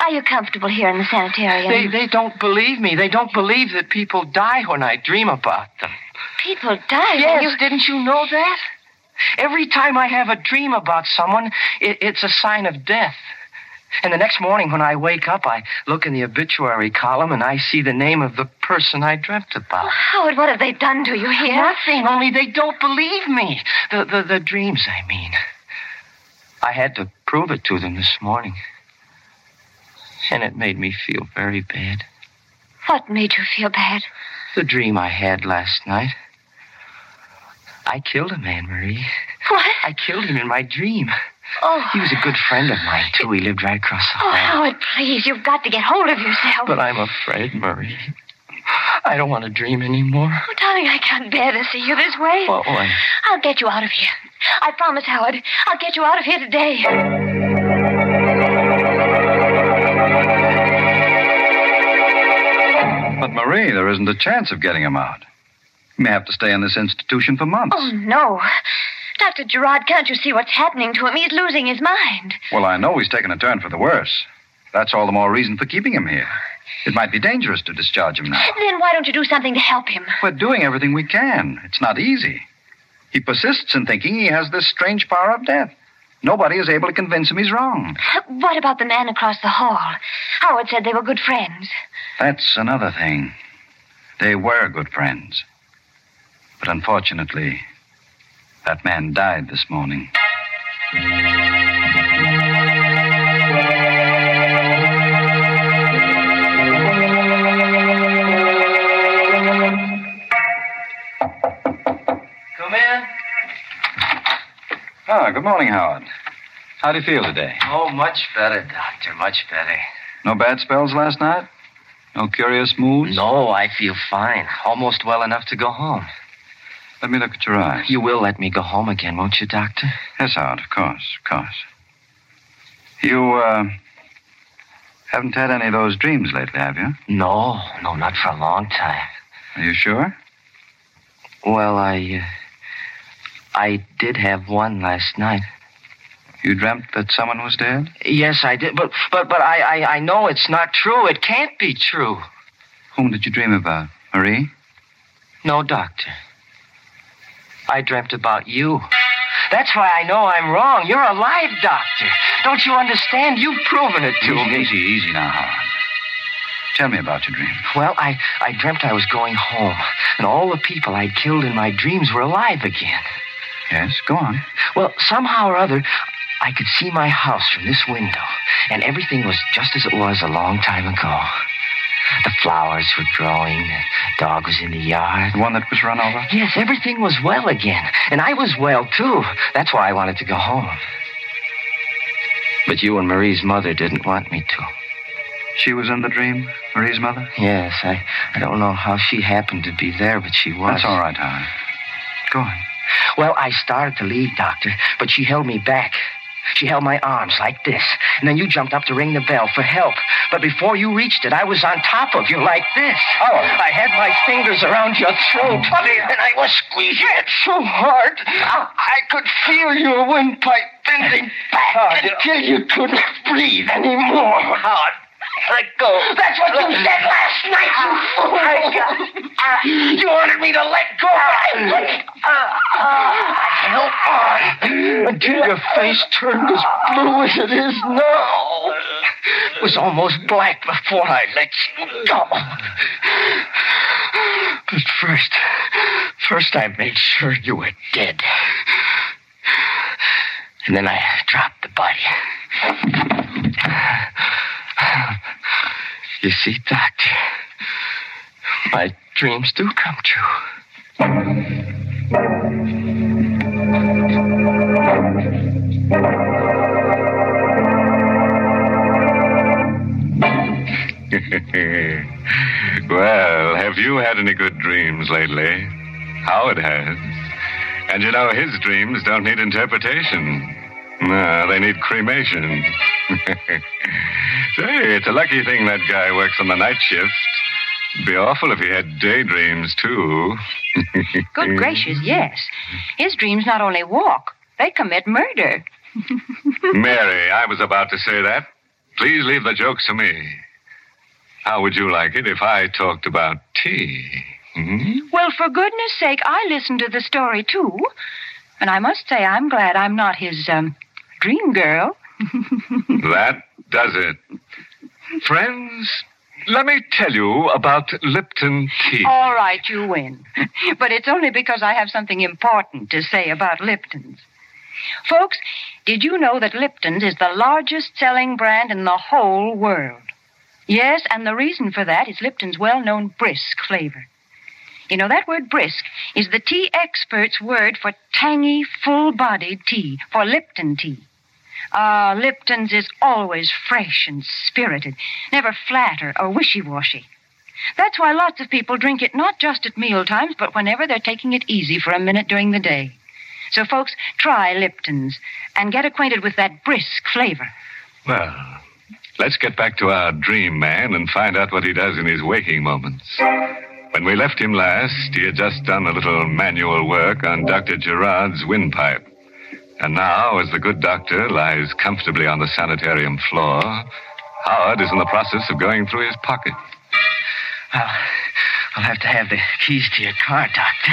Are you comfortable here in the sanitarium?
They, they don't believe me. They don't believe that people die when I dream about them.
People die. when
Yes,
you-
didn't you know that? Every time I have a dream about someone, it, it's a sign of death. And the next morning when I wake up, I look in the obituary column and I see the name of the person I dreamt about.
Howard, what have they done to you here?
Nothing, only they don't believe me. The, the, the dreams, I mean. I had to prove it to them this morning. And it made me feel very bad.
What made you feel bad?
The dream I had last night. I killed a man, Marie.
What?
I killed him in my dream.
Oh.
He was a good friend of mine, too. He lived right across the hall.
Oh,
hall.
Howard, please, you've got to get hold of yourself.
But I'm afraid, Marie. I don't want to dream anymore.
Oh, darling, I can't bear to see you this way.
What way?
I'll get you out of here. I promise, Howard. I'll get you out of here today.
But, Marie, there isn't a chance of getting him out. He may have to stay in this institution for months.
Oh, no. Dr. Gerard, can't you see what's happening to him? He's losing his mind.
Well, I know he's taken a turn for the worse. That's all the more reason for keeping him here. It might be dangerous to discharge him now.
Then why don't you do something to help him?
We're doing everything we can. It's not easy. He persists in thinking he has this strange power of death. Nobody is able to convince him he's wrong.
What about the man across the hall? Howard said they were good friends.
That's another thing. They were good friends. But unfortunately, that man died this morning.
Come in.
Ah, good morning, Howard. How do you feel today?
Oh, much better, Doctor. Much better.
No bad spells last night? No curious moods?
No, I feel fine. Almost well enough to go home.
Let me look at your eyes.
You will let me go home again, won't you, Doctor?
Yes, Howard, of course, of course. You, uh, haven't had any of those dreams lately, have you?
No, no, not for a long time.
Are you sure?
Well, I. Uh, I did have one last night.
You dreamt that someone was dead?
Yes, I did, but but but I I, I know it's not true. It can't be true.
Whom did you dream about? Marie?
No, Doctor. I dreamt about you. That's why I know I'm wrong. You're alive, Doctor. Don't you understand? You've proven it to
easy,
me.
Easy, easy now, Howard. Tell me about your dream.
Well, I, I dreamt I was going home, and all the people I'd killed in my dreams were alive again.
Yes, go on.
Well, somehow or other, I could see my house from this window, and everything was just as it was a long time ago. The flowers were growing, the dog was in the yard.
The one that was run over?
Yes, everything was well again, and I was well, too. That's why I wanted to go home. But you and Marie's mother didn't want me to.
She was in the dream, Marie's mother?
Yes, I, I don't know how she happened to be there, but she was.
That's all right, Howard. Go on.
Well, I started to leave, Doctor, but she held me back. She held my arms like this, and then you jumped up to ring the bell for help. But before you reached it, I was on top of you like this.
Oh.
I had my fingers around your throat, and I was squeezing it so hard, I could feel your windpipe bending back until you couldn't breathe anymore. Let go. That's what you said last night, you ah, fool. Ah, you wanted me to let go, ah, but I wouldn't. I held on until your face turned as blue as it is now. It was almost black before I let you go. But first, first I made sure you were dead. And then I dropped the body. You see, Doctor, my dreams do come true.
well, have you had any good dreams lately? Howard has. And you know, his dreams don't need interpretation. No, they need cremation. Say, it's a lucky thing that guy works on the night shift. It'd be awful if he had daydreams, too.
Good gracious, yes. His dreams not only walk, they commit murder.
Mary, I was about to say that. Please leave the jokes to me. How would you like it if I talked about tea? Hmm?
Well, for goodness sake, I listened to the story, too. And I must say, I'm glad I'm not his, um, dream girl.
That does it. Friends, let me tell you about Lipton tea.
All right, you win. But it's only because I have something important to say about Lipton's. Folks, did you know that Lipton's is the largest selling brand in the whole world? Yes, and the reason for that is Lipton's well known brisk flavor. You know, that word brisk is the tea expert's word for tangy, full bodied tea, for Lipton tea. Ah, Lipton's is always fresh and spirited, never flat or, or wishy washy. That's why lots of people drink it not just at meal times, but whenever they're taking it easy for a minute during the day. So, folks, try Lipton's and get acquainted with that brisk flavor.
Well, let's get back to our dream man and find out what he does in his waking moments. When we left him last, he had just done a little manual work on Dr. Gerard's windpipe. And now, as the good doctor lies comfortably on the sanitarium floor, Howard is in the process of going through his pocket.
Well, I'll have to have the keys to your car, Doctor.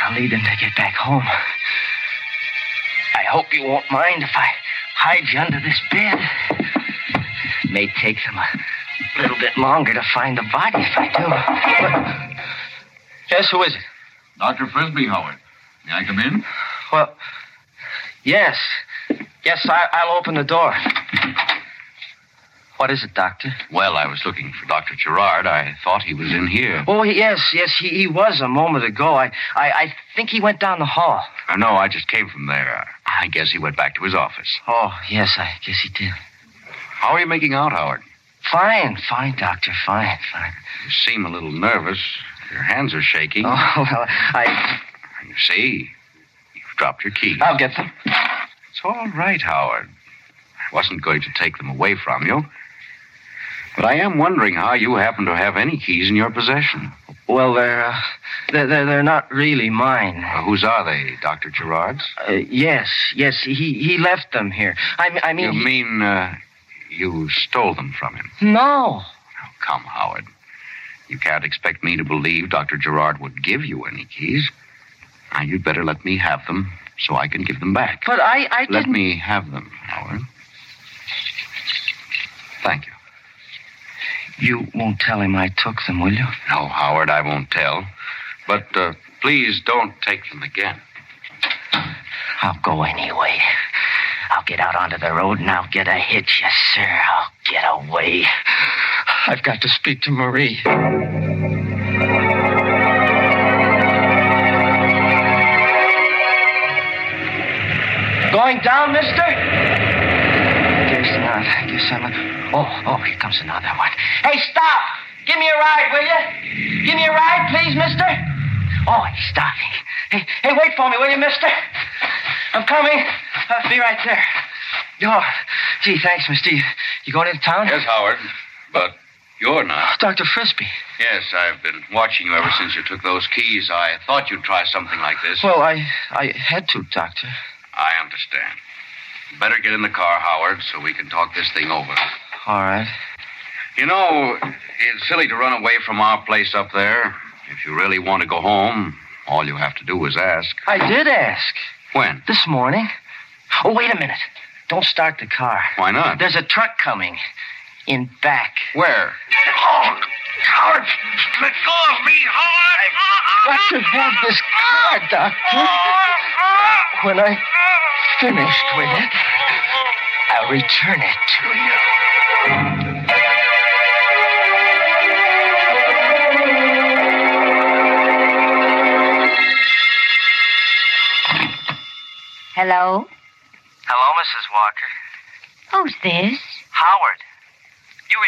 I'll need them to get back home. I hope you won't mind if I hide you under this bed. It may take them a little bit longer to find the body if I do. But... Yes, who is it?
Dr. Frisbee, Howard. May I come in?
Well, yes. Yes, I, I'll open the door. What is it, Doctor?
Well, I was looking for Dr. Gerard. I thought he was in here.
Oh, yes, yes, he, he was a moment ago. I, I, I think he went down the hall.
Uh, no, I just came from there. I guess he went back to his office.
Oh, yes, I guess he did.
How are you making out, Howard?
Fine, fine, Doctor, fine, fine.
You seem a little nervous. Your hands are shaking.
Oh, well, I.
You see, dropped your keys.
I'll get them.
It's all right, Howard. I wasn't going to take them away from you. But I am wondering how you happen to have any keys in your possession.
Well, they're, uh, they're, they're, they're not really mine.
Uh, whose are they? Dr. Gerard's?
Uh, yes, yes, he, he left them here. I, I mean.
You
he-
mean uh, you stole them from him?
No.
Come, Howard. You can't expect me to believe Dr. Gerard would give you any keys. Now, you'd better let me have them so I can give them back.
But I, I
Let
didn't.
me have them, Howard. Thank you.
You won't tell him I took them, will you?
No, Howard, I won't tell. But uh, please don't take them again.
I'll go anyway. I'll get out onto the road and I'll get a hitch, yes, sir. I'll get away. I've got to speak to Marie. Going down, mister? Guess not. Guess I'm. Oh, oh, here comes another one. Hey, stop! Give me a ride, will you? Give me a ride, please, mister. Oh, he's stopping. Hey, hey, wait for me, will you, mister? I'm coming. I'll be right there. Oh, gee, thanks, mister. You, you going into town?
Yes, Howard. But you're not.
Oh, Dr. Frisbee.
Yes, I've been watching you ever since you took those keys. I thought you'd try something like this.
Well, I I had to, Doctor.
I understand. Better get in the car, Howard, so we can talk this thing over.
All right.
You know, it's silly to run away from our place up there. If you really want to go home, all you have to do is ask.
I did ask.
When?
This morning. Oh, wait a minute. Don't start the car.
Why not?
There's a truck coming. In back.
Where?
Oh, Howard, let go of me, Howard!
Got to have this car, Doctor. When I finished with it, I'll return it to you.
Hello?
Hello, Mrs. Walker.
Who's this?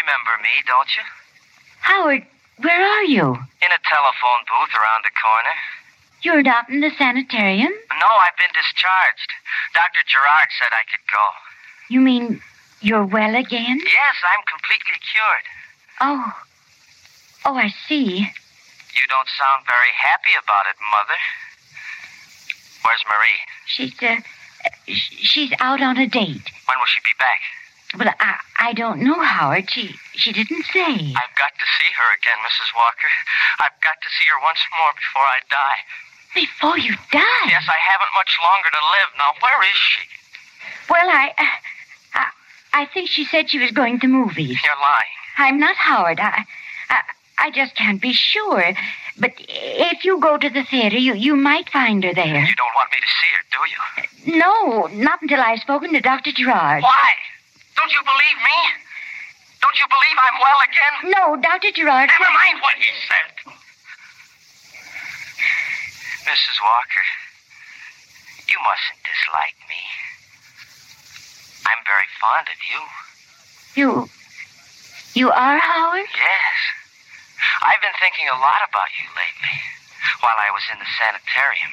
Remember me, don't you?
Howard, where are you?
In a telephone booth around the corner.
You're not in the sanitarium?
No, I've been discharged. Dr. Gerard said I could go.
You mean you're well again?
Yes, I'm completely cured.
Oh. Oh, I see.
You don't sound very happy about it, Mother. Where's Marie?
She's, uh, she's out on a date.
When will she be back?
Well, I, I don't know, Howard. She, she didn't say.
I've got to see her again, Mrs. Walker. I've got to see her once more before I die.
Before you die?
Yes, I haven't much longer to live. Now, where is she?
Well, I, uh, I, I think she said she was going to movies.
You're lying.
I'm not Howard. I, I, I just can't be sure. But if you go to the theater, you, you might find her there.
You don't want me to see her, do you?
No, not until I've spoken to Dr. Gerard.
Why? Don't you believe me? Don't you believe I'm well again?
No, Dr. Gerard.
Never mind what he said. Mrs. Walker, you mustn't dislike me. I'm very fond of you.
You. You are Howard?
Yes. I've been thinking a lot about you lately while I was in the sanitarium.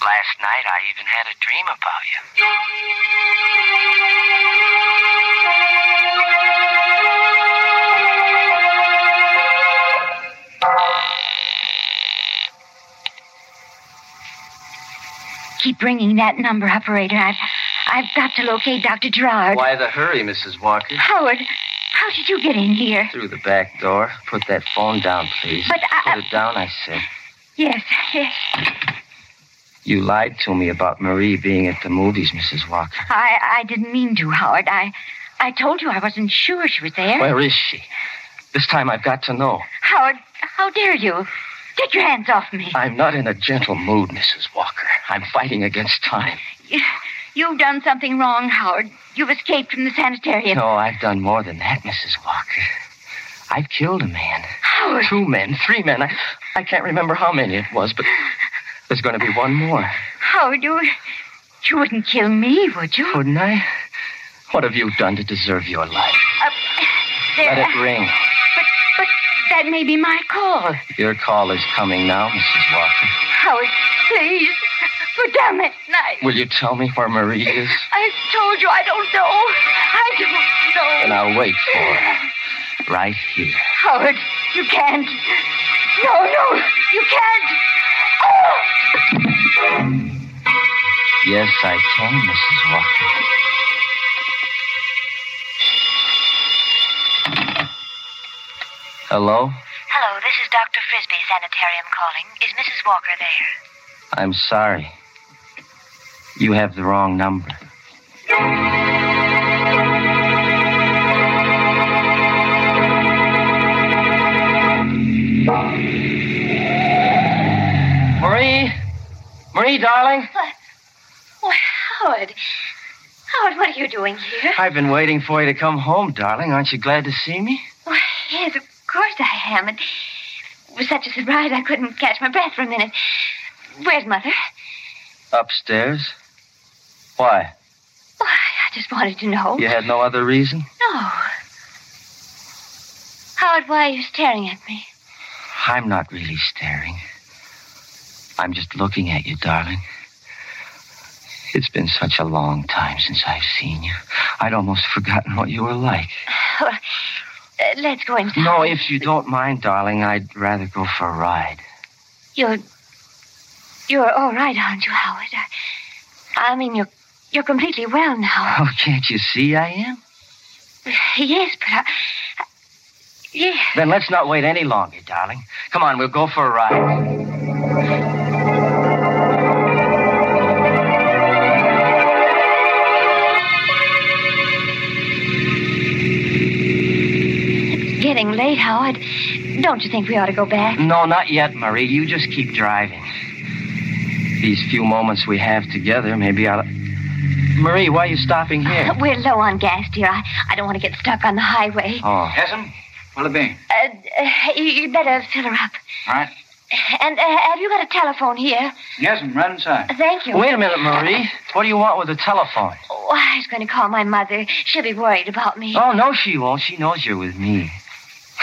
Last night I even had a dream about you.
Keep ringing that number, operator. I've, I've got to locate Dr. Gerard.
Why the hurry, Mrs. Walker?
Howard, how did you get in here?
Through the back door. Put that phone down, please.
But I-
Put it down, I said.
Yes, yes.
You lied to me about Marie being at the movies, Mrs. Walker.
I, I didn't mean to, Howard. I, I told you I wasn't sure she was there.
Where is she? This time I've got to know.
Howard, how dare you? Get your hands off me.
I'm not in a gentle mood, Mrs. Walker. I'm fighting against time.
You, you've done something wrong, Howard. You've escaped from the sanitarium.
No, I've done more than that, Mrs. Walker. I've killed a man.
Howard.
Two men, three men. I, I can't remember how many it was, but there's going to be one more.
Howard, you, you wouldn't kill me, would you?
Wouldn't I? What have you done to deserve your life?
Uh, there,
Let it ring.
But, but that may be my call.
Your call is coming now, Mrs. Walker.
Howard, please, put down that knife.
Will you tell me where Marie is?
I told you I don't know. I don't know.
And I'll wait for her. Right here.
Howard, you can't. No, no, you can't. Oh!
Yes, I can, Mrs. Walker. Hello?
Hello, this is Dr. Frisbee Sanitarium calling. Is Mrs. Walker there?
I'm sorry. You have the wrong number. Marie? Marie, darling? What?
Why, Howard. Howard, what are you doing here?
I've been waiting for you to come home, darling. Aren't you glad to see me?
Why, yes, of course I am. It was such a surprise I couldn't catch my breath for a minute. Where's Mother?
Upstairs? Why?
Why, I just wanted to know.
You had no other reason?
No. Howard, why are you staring at me?
I'm not really staring. I'm just looking at you, darling. It's been such a long time since I've seen you. I'd almost forgotten what you were like.
Well, uh, let's go inside.
No, if you don't mind, darling, I'd rather go for a ride.
You're. You're all right, aren't you, Howard? I, I mean, you're you're completely well now.
Oh, can't you see I am?
Yes, but I. I yes.
Then let's not wait any longer, darling. Come on, we'll go for a ride.
It's getting late, Howard. Don't you think we ought to go back?
No, not yet, Marie. You just keep driving. These few moments we have together, maybe I'll. Marie, why are you stopping here?
We're low on gas, dear. I, I don't want to get stuck on the highway.
Oh.
Yes'm? What'll it be?
Uh, uh, you, you better fill her up.
All right.
And uh, have you got a telephone here?
Yes, I'm right inside.
Thank you.
Wait a minute, Marie. What do you want with the telephone?
Oh, I was going to call my mother. She'll be worried about me.
Oh, no, she won't. She knows you're with me.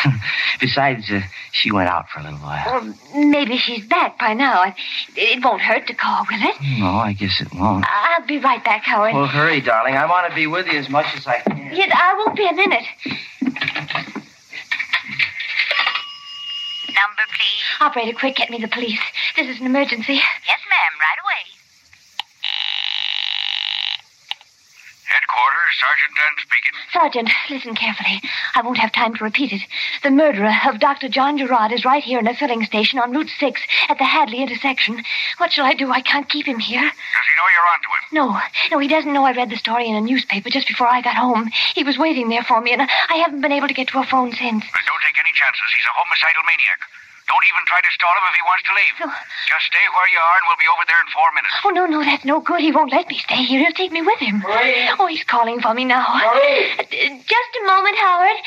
Besides, uh, she went out for a little while.
Well, maybe she's back by now. It, it won't hurt to call, will it?
No, I guess it won't.
I'll be right back, Howard.
Well, hurry, darling. I want to be with you as much as I can.
Yes, I won't be a minute. Number, please. Operator, quick, get me the police. This is an emergency.
Yes, ma'am, right away.
Headquarters, Sergeant Dunn speaking.
Sergeant, listen carefully. I won't have time to repeat it. The murderer of Dr. John Gerard is right here in a filling station on Route 6 at the Hadley intersection. What shall I do? I can't keep him here.
Does he know you're onto him?
No, no, he doesn't know I read the story in a newspaper just before I got home. He was waiting there for me, and I haven't been able to get to a phone since.
Well, don't take any chances. He's a homicidal maniac. Don't even try to stall him if he wants to leave. Just stay where you are, and we'll be over there in four minutes.
Oh, no, no, that's no good. He won't let me stay here. He'll take me with him.
Marie.
Oh, he's calling for me now.
Marie.
Just a moment, Howard.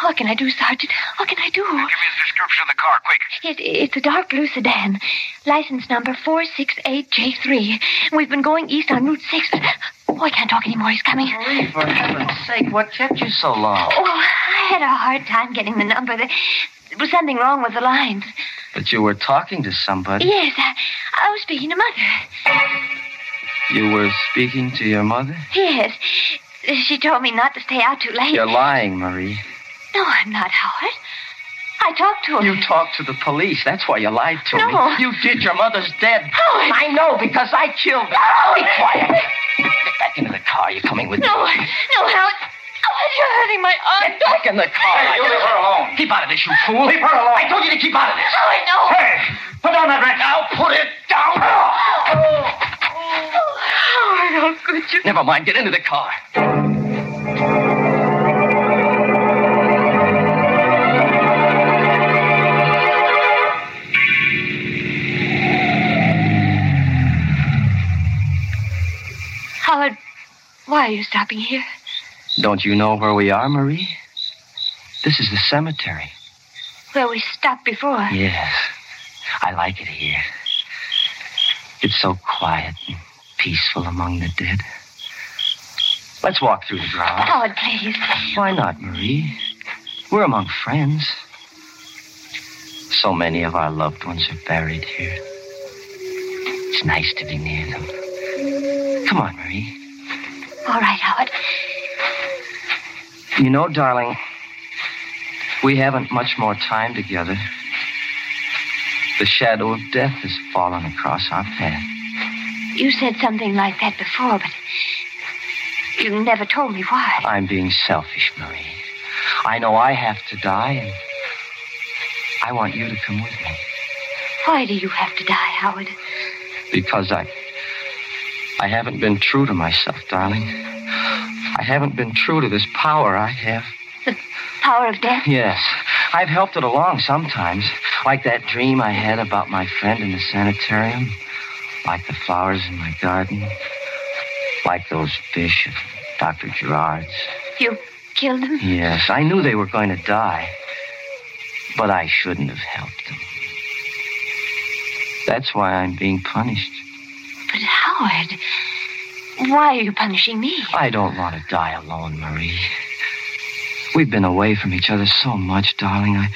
What can I do, Sergeant? What can I do?
Give me the description of the car, quick.
It, it's a dark blue sedan. License number 468J3. We've been going east on Route 6. Oh, I can't talk anymore. He's coming.
Marie, for heaven's sake, what kept you so long?
Oh, I had a hard time getting the number. There there was something wrong with the lines.
But you were talking to somebody.
Yes, I, I was speaking to Mother.
You were speaking to your mother?
Yes. She told me not to stay out too late.
You're lying, Marie.
No, I'm not, Howard. I talked to her.
You talked to the police. That's why you lied to
No.
me. You did. Your mother's dead.
Howard!
I know because I killed her.
Howard!
Be quiet. Get back into the car. You're coming with
No,
me.
No, no, Howard. Howard, you're hurting my arm.
Get back in the car.
Hey, you leave her alone.
Keep out of this, you fool.
Leave her alone.
I told you to keep out of this.
Howard, no.
Hey, put down that wrench. Now put it down.
Oh, Howard, how could you?
Never mind. Get into the car.
Howard, why are you stopping here?
Don't you know where we are, Marie? This is the cemetery.
Where we stopped before.
Yes. I like it here. It's so quiet and peaceful among the dead. Let's walk through the grounds.
Howard, please.
Why not, Marie? We're among friends. So many of our loved ones are buried here. It's nice to be near them. Come on, Marie.
All right, Howard.
You know, darling, we haven't much more time together. The shadow of death has fallen across our path.
You said something like that before, but you never told me why.
I'm being selfish, Marie. I know I have to die, and I want you to come with me
Why do you have to die, Howard?
because I. I haven't been true to myself, darling. I haven't been true to this power I have.
The power of death?
Yes, I've helped it along sometimes. Like that dream I had about my friend in the sanitarium. Like the flowers in my garden. Like those fish at Dr. Gerard's.
You killed them?
Yes, I knew they were going to die. But I shouldn't have helped them. That's why I'm being punished.
But Howard, why are you punishing me?
I don't want to die alone, Marie. We've been away from each other so much, darling. I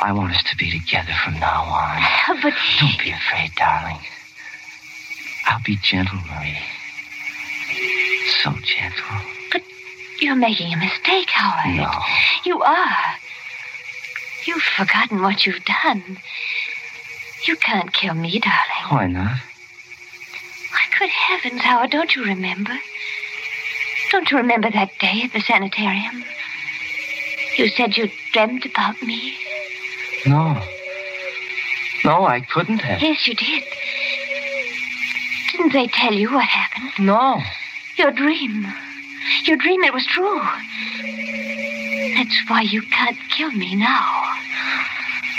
I want us to be together from now on.
Uh, but
Don't be afraid, darling. I'll be gentle, Marie. So gentle.
But you're making a mistake, Howard.
No.
You are. You've forgotten what you've done. You can't kill me, darling.
Why not?
Heavens, Howard, don't you remember? Don't you remember that day at the sanitarium? You said you dreamt about me.
No. No, I couldn't have.
Yes, you did. Didn't they tell you what happened?
No.
Your dream. Your dream, it was true. That's why you can't kill me now.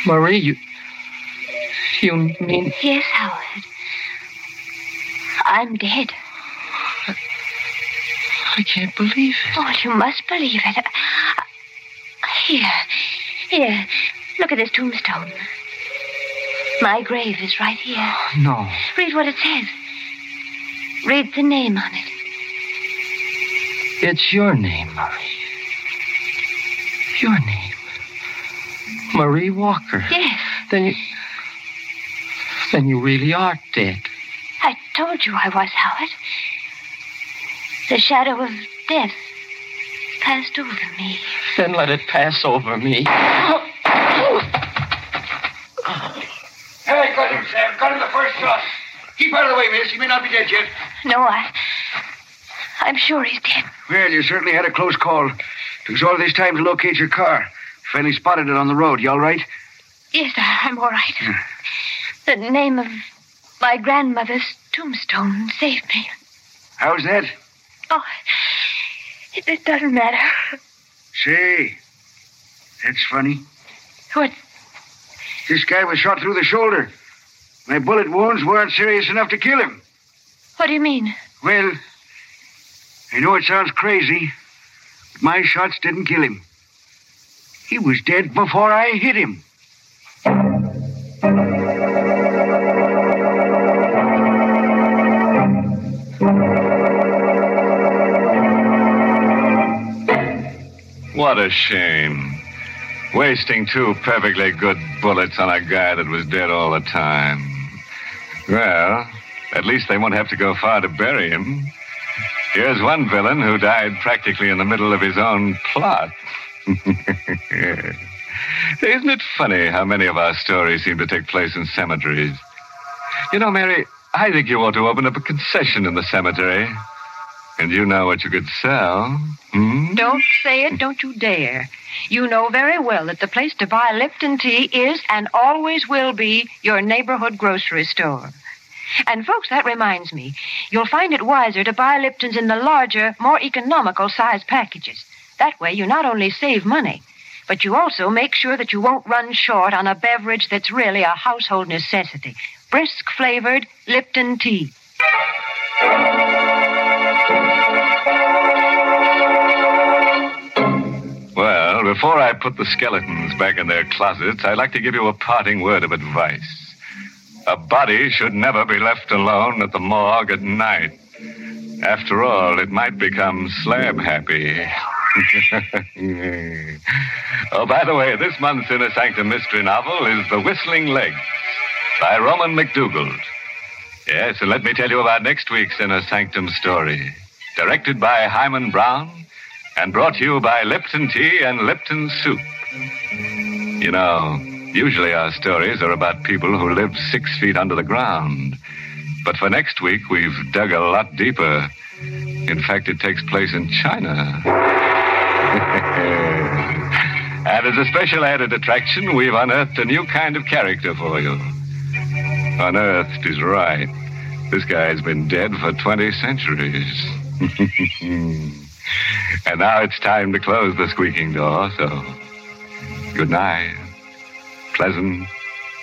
Marie, you. You mean.
Yes, Howard. I'm dead.
I can't believe it.
Oh, you must believe it. Here, here. Look at this tombstone. My grave is right here.
Oh, no.
Read what it says. Read the name on it.
It's your name, Marie. Your name. Marie Walker.
Yes,
Then you. Then you really are dead.
I told you I was, Howard. The shadow of death passed over me.
Then let it pass over me.
Hey, got him, Sam. Got him the first shot. Keep out of the way, miss. He may not be dead yet.
No, I. I'm sure he's dead.
Well, you certainly had a close call. Took us all this time to locate your car. Finally spotted it on the road. You all right?
Yes, I- I'm all right. The name of my grandmother's tombstone saved me.
How's that?
Oh, it, it doesn't matter.
Say, that's funny.
What?
This guy was shot through the shoulder. My bullet wounds weren't serious enough to kill him.
What do you mean?
Well, I know it sounds crazy, but my shots didn't kill him. He was dead before I hit him.
What a shame. Wasting two perfectly good bullets on a guy that was dead all the time. Well, at least they won't have to go far to bury him. Here's one villain who died practically in the middle of his own plot. Isn't it funny how many of our stories seem to take place in cemeteries? You know, Mary, I think you ought to open up a concession in the cemetery. And you know what you could sell. Hmm?
Don't say it, don't you dare. You know very well that the place to buy Lipton tea is and always will be your neighborhood grocery store. And, folks, that reminds me. You'll find it wiser to buy Lipton's in the larger, more economical size packages. That way, you not only save money, but you also make sure that you won't run short on a beverage that's really a household necessity brisk flavored Lipton tea.
Before I put the skeletons back in their closets, I'd like to give you a parting word of advice. A body should never be left alone at the morgue at night. After all, it might become slab happy. oh, by the way, this month's Inner Sanctum mystery novel is The Whistling Legs by Roman McDougald. Yes, and let me tell you about next week's Inner Sanctum story. Directed by Himan Brown and brought to you by Lipton Tea and Lipton Soup. You know, usually our stories are about people who live six feet under the ground. But for next week, we've dug a lot deeper. In fact, it takes place in China. and as a special added attraction, we've unearthed a new kind of character for you. Unearthed is right. This guy's been dead for 20 centuries. and now it's time to close the squeaking door, so good night. Pleasant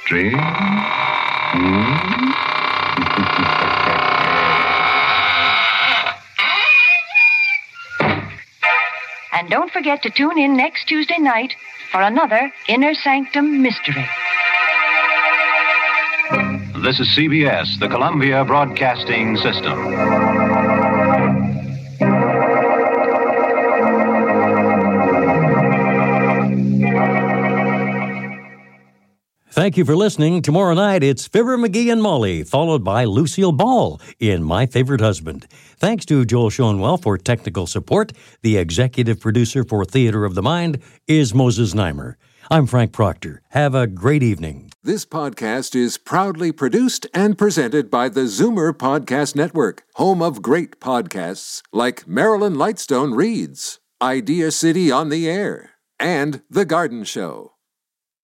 dreams. Hmm?
And don't forget to tune in next Tuesday night for another Inner Sanctum Mystery.
This is CBS, the Columbia Broadcasting System.
Thank you for listening. Tomorrow night, it's Fibber McGee and Molly, followed by Lucille Ball in My Favorite Husband. Thanks to Joel Schoenwell for technical support. The executive producer for Theater of the Mind is Moses Znaimer. I'm Frank Proctor. Have a great evening.
This podcast is proudly produced and presented by the Zoomer Podcast Network, home of great podcasts like Marilyn Lightstone Reads, Idea City on the Air, and The Garden Show.